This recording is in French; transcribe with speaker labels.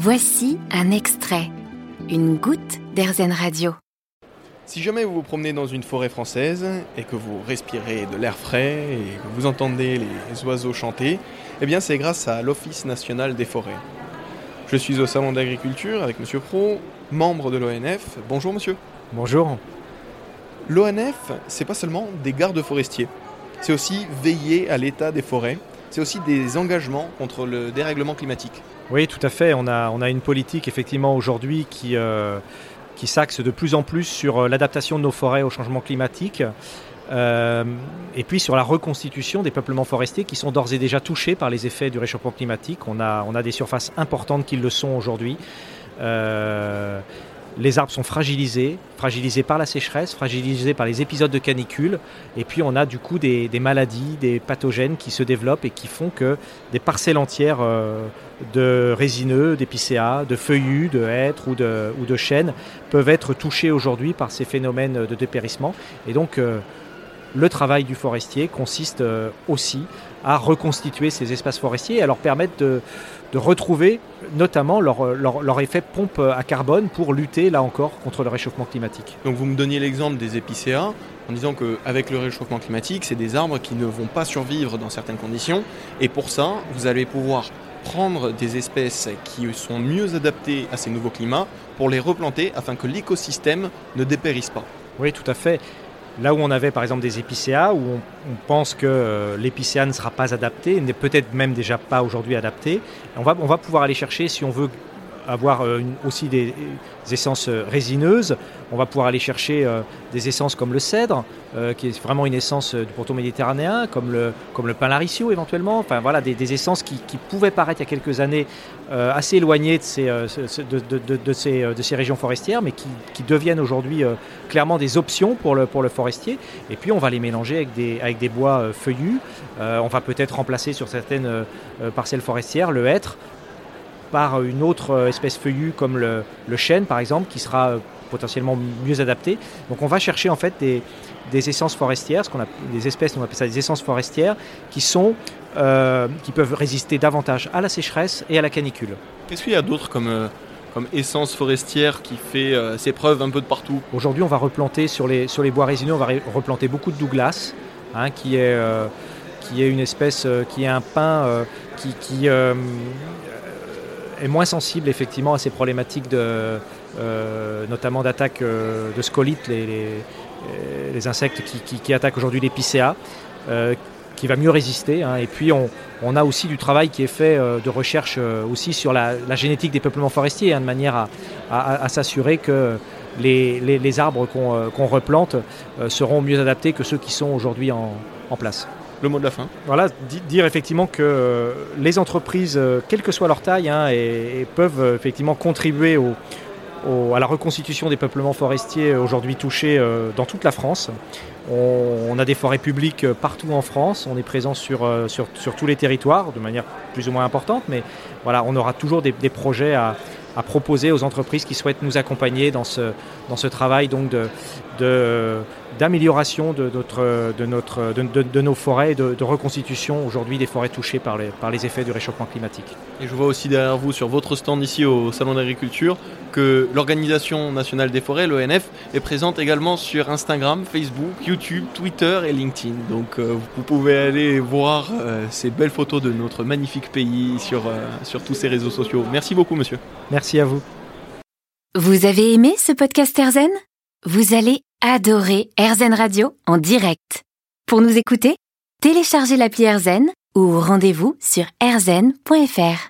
Speaker 1: Voici un extrait, une goutte d'Airzen Radio.
Speaker 2: Si jamais vous vous promenez dans une forêt française et que vous respirez de l'air frais et que vous entendez les oiseaux chanter, eh bien c'est grâce à l'Office national des forêts. Je suis au salon d'agriculture avec Monsieur Pro, membre de l'ONF. Bonjour monsieur.
Speaker 3: Bonjour.
Speaker 2: L'ONF, c'est pas seulement des gardes forestiers, c'est aussi veiller à l'état des forêts, c'est aussi des engagements contre le dérèglement climatique.
Speaker 3: Oui, tout à fait. On a, on a une politique effectivement aujourd'hui qui, euh, qui s'axe de plus en plus sur euh, l'adaptation de nos forêts au changement climatique. Euh, et puis sur la reconstitution des peuplements forestiers qui sont d'ores et déjà touchés par les effets du réchauffement climatique. On a, on a des surfaces importantes qui le sont aujourd'hui. Les arbres sont fragilisés, fragilisés par la sécheresse, fragilisés par les épisodes de canicule. Et puis on a du coup des, maladies, des pathogènes qui se développent et qui font que des parcelles entières euh, de résineux, d'épicéas, de feuillus, de hêtres ou de, chênes peuvent être touchées aujourd'hui par ces phénomènes de dépérissement. Et donc euh, le travail du forestier consiste euh, aussi à reconstituer ces espaces forestiers et à leur permettre de de retrouver notamment leur, leur, effet pompe à carbone pour lutter là encore contre le réchauffement climatique.
Speaker 2: Donc vous me donniez l'exemple des épicéas en disant qu'avec le réchauffement climatique, c'est des arbres qui ne vont pas survivre dans certaines conditions et pour ça, vous allez pouvoir prendre des espèces qui sont mieux adaptées à ces nouveaux climats pour les replanter afin que l'écosystème ne dépérisse pas.
Speaker 3: Oui, tout à fait. Là où on avait par exemple des épicéas, où on, pense que euh, l'épicéa ne sera pas adapté, n'est peut-être même déjà pas aujourd'hui adapté, on va, on va pouvoir aller chercher, si on veut avoir euh, aussi des, essences euh, résineuses. On va pouvoir aller chercher euh, des essences comme le cèdre, qui est vraiment une essence du pourtour méditerranéen, comme le, comme le pin laricio éventuellement. Enfin voilà, des, essences qui, pouvaient paraître il y a quelques années assez éloignées de ces, de, ces, de ces régions forestières, mais qui, deviennent aujourd'hui clairement des options pour le, pour le forestier. Et puis on va les mélanger avec des, avec des bois feuillus. on va peut-être remplacer sur certaines parcelles forestières le hêtre par une autre euh, espèce feuillue comme le, chêne par exemple qui sera euh, potentiellement mieux adapté. Donc on va chercher en fait des, essences forestières, ce qu'on a des espèces, on appelle ça des essences forestières, qui sont euh, qui peuvent résister davantage à la sécheresse et à la canicule.
Speaker 2: Qu'est-ce qu'il y a d'autre comme comme essence forestière qui fait ses preuves un peu de partout?
Speaker 3: Aujourd'hui, on va replanter sur les, sur les bois résineux, on va replanter beaucoup de Douglas, hein, qui, est, qui est une espèce, qui est un pin qui, qui est moins sensible effectivement à ces problématiques de, euh, notamment d'attaque euh, de scolites, les, les, insectes qui, attaquent aujourd'hui l'épicéa, euh, qui va mieux résister. Hein. Et puis on, a aussi du travail qui est fait de recherche aussi sur la, génétique des peuplements forestiers, hein, de manière à, s'assurer que les, arbres qu'on replante seront mieux adaptés que ceux qui sont aujourd'hui en place
Speaker 2: le mot de la fin.
Speaker 3: Voilà, dire effectivement que euh, les entreprises, euh, quelle que soit leur taille, hein, peuvent euh, effectivement contribuer à la reconstitution des peuplements forestiers aujourd'hui touchés dans toute la France. On, a des forêts publiques partout en France, on est présent sur, sur, tous les territoires de manière plus ou moins importante, mais voilà, on aura toujours des, projets à, proposer aux entreprises qui souhaitent nous accompagner dans ce, dans ce travail donc de, d'amélioration de, notre, de, notre, de, nos forêts, de, de reconstitution aujourd'hui des forêts touchées par les, par les effets du réchauffement climatique.
Speaker 2: Et je vois aussi derrière vous sur votre stand ici au Salon d'agriculture que l'Organisation nationale des forêts, l'ONF, est présente également sur Instagram, Facebook, YouTube, Twitter et LinkedIn. Donc euh, vous pouvez aller voir euh, ces belles photos de notre magnifique pays sur, euh, sur tous ces réseaux sociaux. Merci beaucoup monsieur.
Speaker 3: Merci à vous.
Speaker 1: Vous avez aimé ce podcast Erzen Vous allez Adorez AirZen Radio en direct. Pour nous écouter, téléchargez l'appli AirZen ou rendez-vous sur airzen.fr.